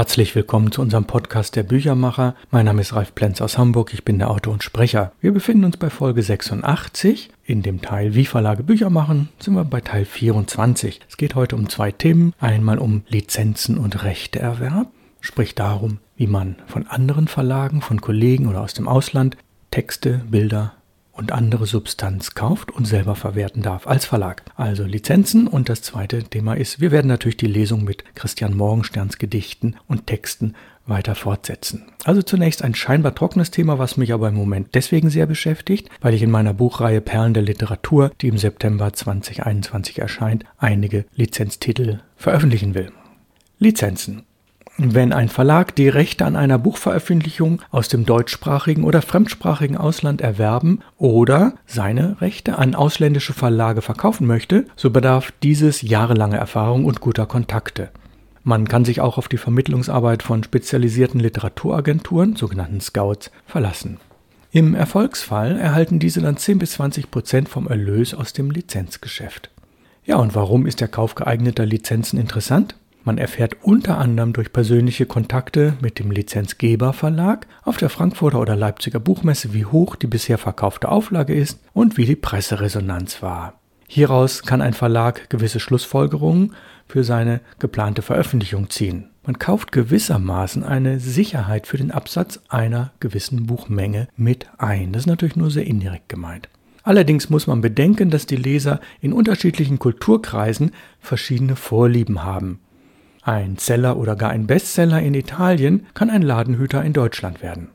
Herzlich willkommen zu unserem Podcast der Büchermacher. Mein Name ist Ralf Plenz aus Hamburg, ich bin der Autor und Sprecher. Wir befinden uns bei Folge 86. In dem Teil Wie Verlage Bücher machen sind wir bei Teil 24. Es geht heute um zwei Themen. Einmal um Lizenzen und Rechteerwerb, sprich darum, wie man von anderen Verlagen, von Kollegen oder aus dem Ausland Texte, Bilder, und andere Substanz kauft und selber verwerten darf als Verlag. Also Lizenzen und das zweite Thema ist, wir werden natürlich die Lesung mit Christian Morgensterns Gedichten und Texten weiter fortsetzen. Also zunächst ein scheinbar trockenes Thema, was mich aber im Moment deswegen sehr beschäftigt, weil ich in meiner Buchreihe Perlen der Literatur, die im September 2021 erscheint, einige Lizenztitel veröffentlichen will. Lizenzen. Wenn ein Verlag die Rechte an einer Buchveröffentlichung aus dem deutschsprachigen oder fremdsprachigen Ausland erwerben oder seine Rechte an ausländische Verlage verkaufen möchte, so bedarf dieses jahrelange Erfahrung und guter Kontakte. Man kann sich auch auf die Vermittlungsarbeit von spezialisierten Literaturagenturen, sogenannten Scouts, verlassen. Im Erfolgsfall erhalten diese dann 10 bis 20 Prozent vom Erlös aus dem Lizenzgeschäft. Ja, und warum ist der Kauf geeigneter Lizenzen interessant? Man erfährt unter anderem durch persönliche Kontakte mit dem Lizenzgeber Verlag auf der Frankfurter oder Leipziger Buchmesse, wie hoch die bisher verkaufte Auflage ist und wie die Presseresonanz war. Hieraus kann ein Verlag gewisse Schlussfolgerungen für seine geplante Veröffentlichung ziehen. Man kauft gewissermaßen eine Sicherheit für den Absatz einer gewissen Buchmenge mit ein. Das ist natürlich nur sehr indirekt gemeint. Allerdings muss man bedenken, dass die Leser in unterschiedlichen Kulturkreisen verschiedene Vorlieben haben. Ein Seller oder gar ein Bestseller in Italien kann ein Ladenhüter in Deutschland werden.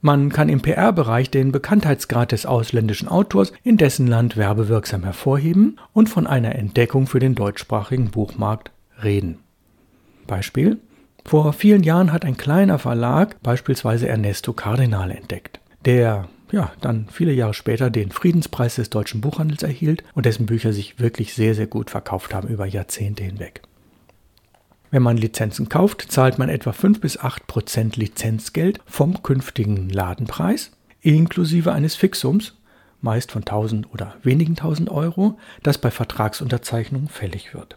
Man kann im PR-Bereich den Bekanntheitsgrad des ausländischen Autors in dessen Land werbewirksam hervorheben und von einer Entdeckung für den deutschsprachigen Buchmarkt reden. Beispiel vor vielen Jahren hat ein kleiner Verlag beispielsweise Ernesto Cardinale entdeckt, der ja, dann viele Jahre später den Friedenspreis des deutschen Buchhandels erhielt und dessen Bücher sich wirklich sehr, sehr gut verkauft haben über Jahrzehnte hinweg. Wenn man Lizenzen kauft, zahlt man etwa 5 bis 8 Prozent Lizenzgeld vom künftigen Ladenpreis, inklusive eines Fixums, meist von 1000 oder wenigen 1000 Euro, das bei Vertragsunterzeichnung fällig wird.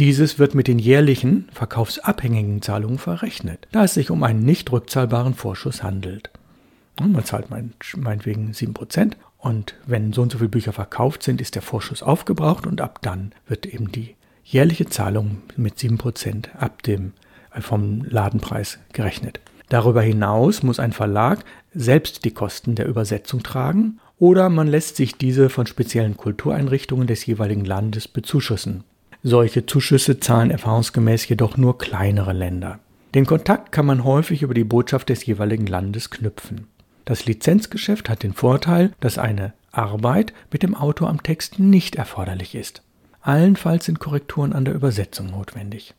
Dieses wird mit den jährlichen verkaufsabhängigen Zahlungen verrechnet, da es sich um einen nicht rückzahlbaren Vorschuss handelt. Man zahlt meinetwegen 7% und wenn so und so viele Bücher verkauft sind, ist der Vorschuss aufgebraucht und ab dann wird eben die jährliche Zahlung mit 7% ab dem äh, vom Ladenpreis gerechnet. Darüber hinaus muss ein Verlag selbst die Kosten der Übersetzung tragen oder man lässt sich diese von speziellen Kultureinrichtungen des jeweiligen Landes bezuschussen. Solche Zuschüsse zahlen erfahrungsgemäß jedoch nur kleinere Länder. Den Kontakt kann man häufig über die Botschaft des jeweiligen Landes knüpfen. Das Lizenzgeschäft hat den Vorteil, dass eine Arbeit mit dem Autor am Text nicht erforderlich ist. Allenfalls sind Korrekturen an der Übersetzung notwendig.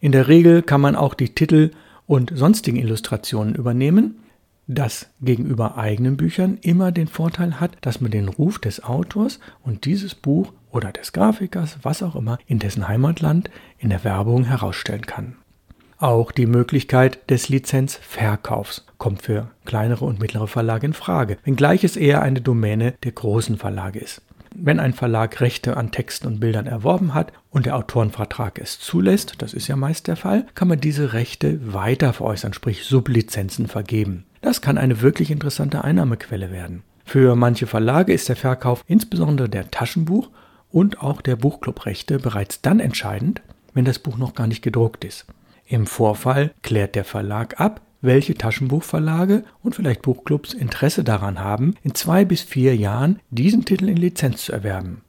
In der Regel kann man auch die Titel und sonstigen Illustrationen übernehmen, das gegenüber eigenen Büchern immer den Vorteil hat, dass man den Ruf des Autors und dieses Buch oder des Grafikers, was auch immer, in dessen Heimatland in der Werbung herausstellen kann. Auch die Möglichkeit des Lizenzverkaufs kommt für kleinere und mittlere Verlage in Frage, wenngleich es eher eine Domäne der großen Verlage ist. Wenn ein Verlag Rechte an Texten und Bildern erworben hat und der Autorenvertrag es zulässt, das ist ja meist der Fall, kann man diese Rechte weiter veräußern, sprich Sublizenzen vergeben. Das kann eine wirklich interessante Einnahmequelle werden. Für manche Verlage ist der Verkauf insbesondere der Taschenbuch- und auch der Buchclubrechte bereits dann entscheidend, wenn das Buch noch gar nicht gedruckt ist. Im Vorfall klärt der Verlag ab, welche Taschenbuchverlage und vielleicht Buchclubs Interesse daran haben, in zwei bis vier Jahren diesen Titel in Lizenz zu erwerben.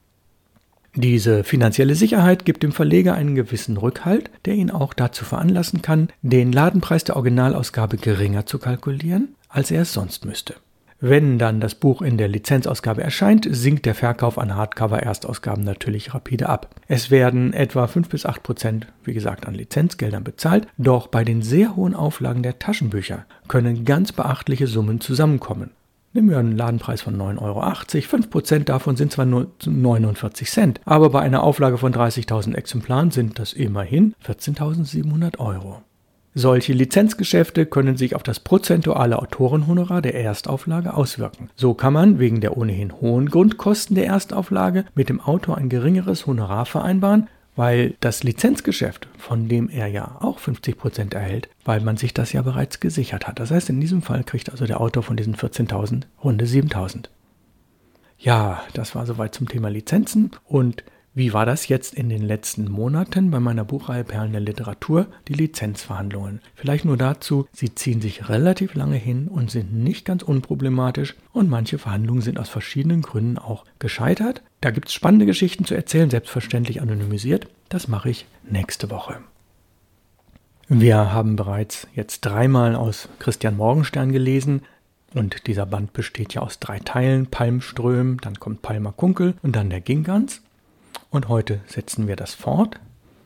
Diese finanzielle Sicherheit gibt dem Verleger einen gewissen Rückhalt, der ihn auch dazu veranlassen kann, den Ladenpreis der Originalausgabe geringer zu kalkulieren, als er es sonst müsste. Wenn dann das Buch in der Lizenzausgabe erscheint, sinkt der Verkauf an Hardcover-Erstausgaben natürlich rapide ab. Es werden etwa 5 bis 8 Prozent, wie gesagt, an Lizenzgeldern bezahlt, doch bei den sehr hohen Auflagen der Taschenbücher können ganz beachtliche Summen zusammenkommen. Nehmen wir einen Ladenpreis von 9,80 Euro. 5% davon sind zwar nur 49 Cent, aber bei einer Auflage von 30.000 Exemplaren sind das immerhin 14.700 Euro. Solche Lizenzgeschäfte können sich auf das prozentuale Autorenhonorar der Erstauflage auswirken. So kann man wegen der ohnehin hohen Grundkosten der Erstauflage mit dem Autor ein geringeres Honorar vereinbaren weil das Lizenzgeschäft, von dem er ja auch 50% erhält, weil man sich das ja bereits gesichert hat. Das heißt, in diesem Fall kriegt also der Autor von diesen 14.000 runde 7.000. Ja, das war soweit zum Thema Lizenzen und wie war das jetzt in den letzten Monaten bei meiner Buchreihe Perlen der Literatur, die Lizenzverhandlungen? Vielleicht nur dazu, sie ziehen sich relativ lange hin und sind nicht ganz unproblematisch und manche Verhandlungen sind aus verschiedenen Gründen auch gescheitert. Da gibt es spannende Geschichten zu erzählen, selbstverständlich anonymisiert. Das mache ich nächste Woche. Wir haben bereits jetzt dreimal aus Christian Morgenstern gelesen. Und dieser Band besteht ja aus drei Teilen: Palmström, dann kommt Palmer Kunkel und dann der Gingans. Und heute setzen wir das fort.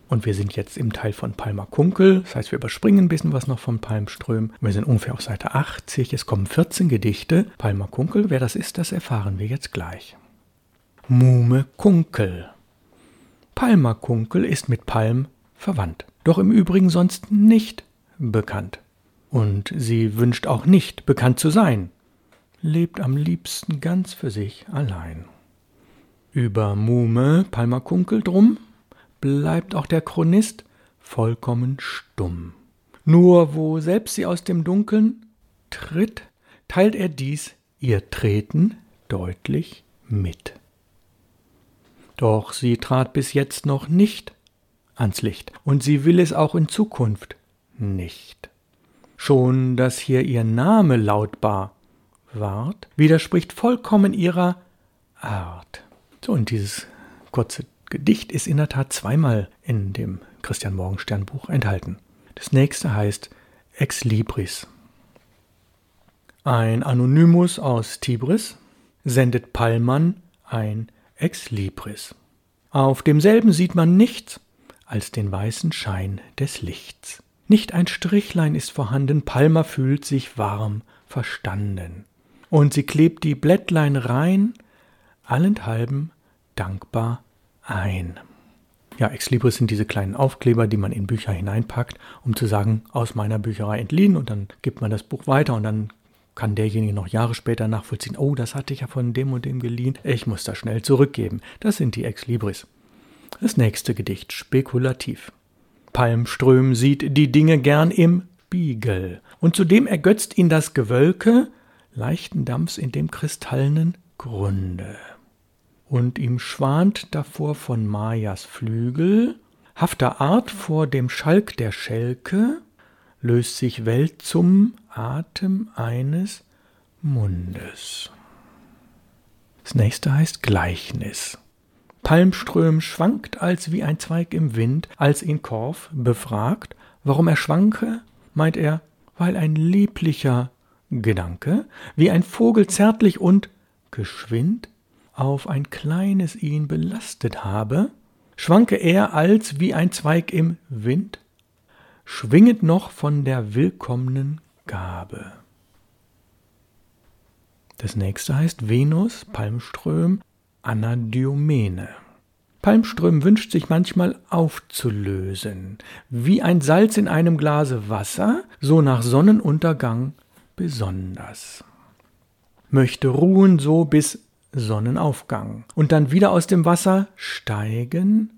Und wir sind jetzt im Teil von Palmer Kunkel. Das heißt, wir überspringen ein bisschen was noch von Palmström. Wir sind ungefähr auf Seite 80. Es kommen 14 Gedichte. Palmer Kunkel, wer das ist, das erfahren wir jetzt gleich. Muhme Kunkel. Palmer Kunkel ist mit Palm verwandt, doch im Übrigen sonst nicht bekannt. Und sie wünscht auch nicht bekannt zu sein, lebt am liebsten ganz für sich allein. Über Muhme Palmerkunkel drum bleibt auch der Chronist vollkommen stumm. Nur wo selbst sie aus dem Dunkeln tritt, teilt er dies ihr Treten deutlich mit. Doch sie trat bis jetzt noch nicht ans Licht, und sie will es auch in Zukunft nicht. Schon, dass hier ihr Name lautbar ward, widerspricht vollkommen ihrer Art. Und dieses kurze Gedicht ist in der Tat zweimal in dem Christian Morgenstern Buch enthalten. Das nächste heißt Ex Libris. Ein Anonymus aus Tibris sendet Pallmann ein Ex Libris. Auf demselben sieht man nichts als den weißen Schein des Lichts. Nicht ein Strichlein ist vorhanden, Palmer fühlt sich warm verstanden. Und sie klebt die Blättlein rein, allenthalben dankbar ein. Ja, Ex Libris sind diese kleinen Aufkleber, die man in Bücher hineinpackt, um zu sagen, aus meiner Bücherei entliehen und dann gibt man das Buch weiter und dann kann derjenige noch Jahre später nachvollziehen, oh, das hatte ich ja von dem und dem geliehen, ich muss das schnell zurückgeben. Das sind die Ex Libris. Das nächste Gedicht, spekulativ. Palmström sieht die Dinge gern im Spiegel, und zudem ergötzt ihn das Gewölke leichten Dampfs in dem kristallenen Grunde und ihm schwant davor von Mayas Flügel, hafter Art vor dem Schalk der Schelke, löst sich Welt zum Atem eines Mundes. Das nächste heißt Gleichnis. Palmström schwankt als wie ein Zweig im Wind, als ihn Korf befragt, warum er schwanke, meint er, weil ein lieblicher Gedanke, wie ein Vogel zärtlich und geschwind auf ein kleines ihn belastet habe, schwanke er als wie ein Zweig im Wind, schwinget noch von der willkommenen Gabe. Das nächste heißt Venus, Palmström, Anadiomene. Palmström wünscht sich manchmal aufzulösen, wie ein Salz in einem Glase Wasser, so nach Sonnenuntergang besonders. Möchte ruhen so bis Sonnenaufgang. Und dann wieder aus dem Wasser steigen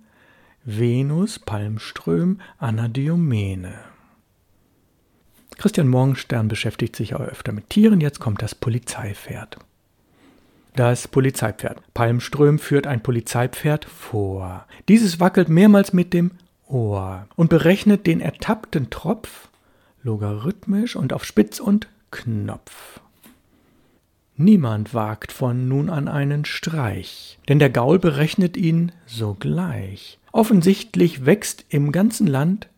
Venus, Palmström, Anadiomene. Christian Morgenstern beschäftigt sich auch öfter mit Tieren, jetzt kommt das Polizeipferd. Das Polizeipferd. Palmström führt ein Polizeipferd vor. Dieses wackelt mehrmals mit dem Ohr und berechnet den ertappten Tropf logarithmisch und auf Spitz und Knopf. Niemand wagt von nun an einen Streich, denn der Gaul berechnet ihn sogleich. Offensichtlich wächst im ganzen Land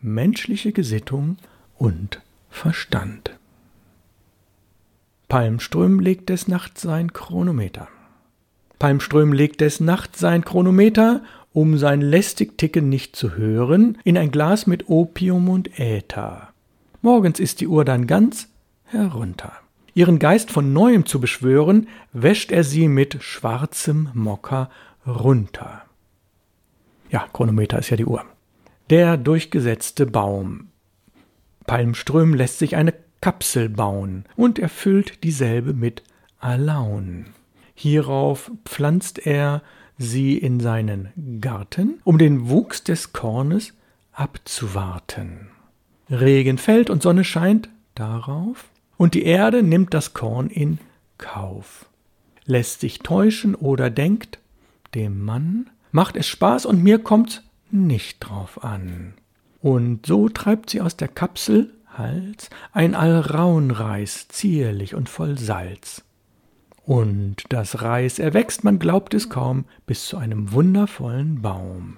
menschliche Gesittung und Verstand. Palmström legt des Nachts sein Chronometer. Palmström legt des Nachts sein Chronometer, um sein lästig Ticken nicht zu hören, in ein Glas mit Opium und Äther. Morgens ist die Uhr dann ganz herunter. Ihren Geist von neuem zu beschwören, wäscht er sie mit schwarzem Mokka runter. Ja, Chronometer ist ja die Uhr. Der durchgesetzte Baum. Palmström lässt sich eine Kapsel bauen und erfüllt dieselbe mit Alaun. Hierauf pflanzt er sie in seinen Garten, um den Wuchs des Kornes abzuwarten. Regen fällt und Sonne scheint darauf, und die Erde nimmt das Korn in Kauf, lässt sich täuschen oder denkt, dem Mann macht es Spaß und mir kommt nicht drauf an. Und so treibt sie aus der Kapsel Hals ein Alraunreis, zierlich und voll Salz. Und das Reis erwächst, man glaubt es kaum, bis zu einem wundervollen Baum.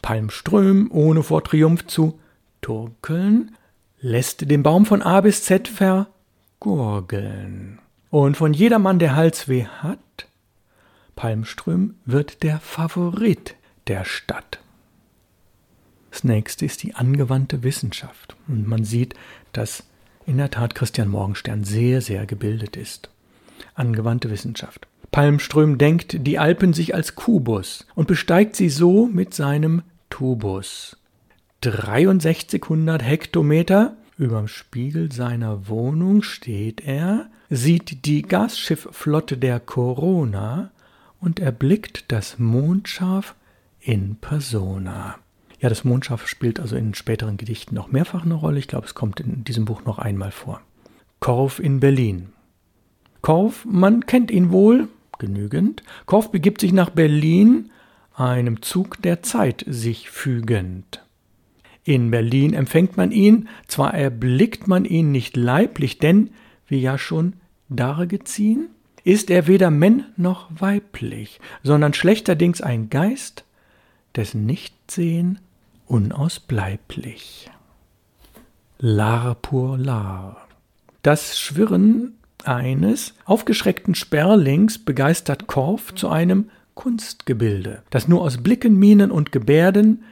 Palmström, ohne vor Triumph zu turkeln, lässt den Baum von A bis Z vergurgeln. Und von jedermann, der Halsweh hat, Palmström wird der Favorit der Stadt. Das nächste ist die angewandte Wissenschaft. Und man sieht, dass in der Tat Christian Morgenstern sehr, sehr gebildet ist. Angewandte Wissenschaft. Palmström denkt die Alpen sich als Kubus und besteigt sie so mit seinem Tubus. 6300 Hektometer überm Spiegel seiner Wohnung steht er, sieht die Gasschiffflotte der Corona und erblickt das Mondschaf in Persona. Ja, das Mondschaf spielt also in späteren Gedichten noch mehrfach eine Rolle. Ich glaube, es kommt in diesem Buch noch einmal vor. Korf in Berlin. Korf, man kennt ihn wohl, genügend. Korf begibt sich nach Berlin, einem Zug der Zeit sich fügend. In Berlin empfängt man ihn, zwar erblickt man ihn nicht leiblich, denn, wie ja schon dargeziehen, ist er weder Männ noch weiblich, sondern schlechterdings ein Geist, dessen Nichtsehen unausbleiblich. Lar pur lar. Das Schwirren eines aufgeschreckten Sperlings begeistert Korf zu einem Kunstgebilde, das nur aus Blicken, Mienen und Gebärden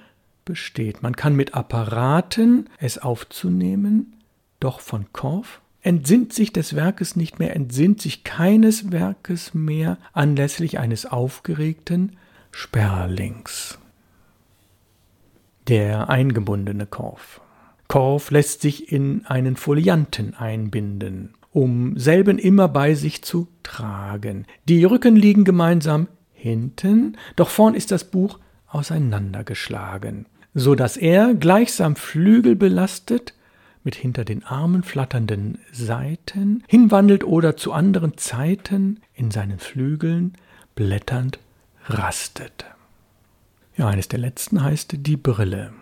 besteht. Man kann mit Apparaten es aufzunehmen, doch von Korf entsinnt sich des Werkes nicht mehr, entsinnt sich keines Werkes mehr anlässlich eines aufgeregten Sperlings der eingebundene Korf. Korf lässt sich in einen Folianten einbinden, um selben immer bei sich zu tragen. Die Rücken liegen gemeinsam hinten, doch vorn ist das Buch auseinandergeschlagen, so dass er, gleichsam flügelbelastet, mit hinter den Armen flatternden Seiten hinwandelt oder zu anderen Zeiten in seinen Flügeln blätternd rastet. Ja, eines der letzten heißt Die Brille.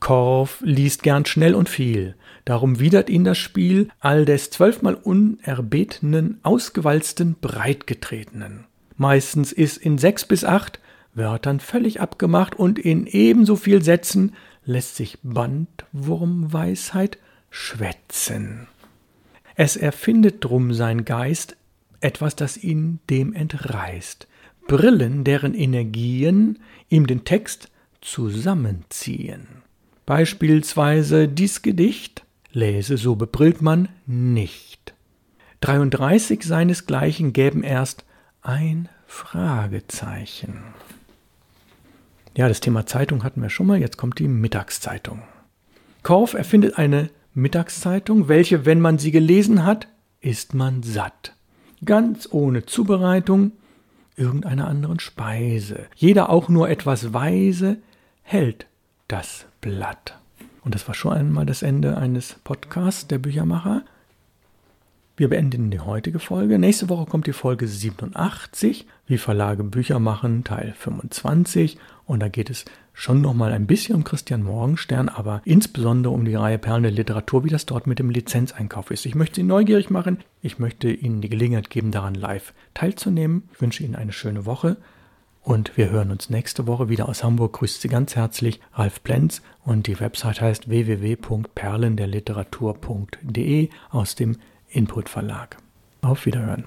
Korf liest gern schnell und viel, darum widert ihn das Spiel all des zwölfmal unerbetenen, ausgewalzten, breitgetretenen. Meistens ist in sechs bis acht Wörtern völlig abgemacht und in ebenso viel Sätzen lässt sich Bandwurmweisheit schwätzen. Es erfindet drum sein Geist etwas, das ihn dem entreißt, Brillen, deren Energien ihm den Text zusammenziehen. Beispielsweise dies Gedicht Lese, so bebrillt man nicht. 33 seinesgleichen gäben erst ein Fragezeichen. Ja, das Thema Zeitung hatten wir schon mal, jetzt kommt die Mittagszeitung. Korf erfindet eine Mittagszeitung, welche, wenn man sie gelesen hat, ist man satt. Ganz ohne Zubereitung, irgendeiner anderen Speise. Jeder auch nur etwas weise hält das Blatt. Und das war schon einmal das Ende eines Podcasts der Büchermacher. Wir beenden die heutige Folge. Nächste Woche kommt die Folge 87, wie Verlage Bücher machen, Teil 25. Und da geht es schon nochmal ein bisschen um Christian Morgenstern, aber insbesondere um die Reihe Perlen der Literatur, wie das dort mit dem Lizenzeinkauf ist. Ich möchte Sie neugierig machen. Ich möchte Ihnen die Gelegenheit geben, daran live teilzunehmen. Ich wünsche Ihnen eine schöne Woche. Und wir hören uns nächste Woche wieder aus Hamburg. Grüßt Sie ganz herzlich Ralf Plenz und die Website heißt www.perlenderliteratur.de aus dem Input Verlag. Auf Wiederhören.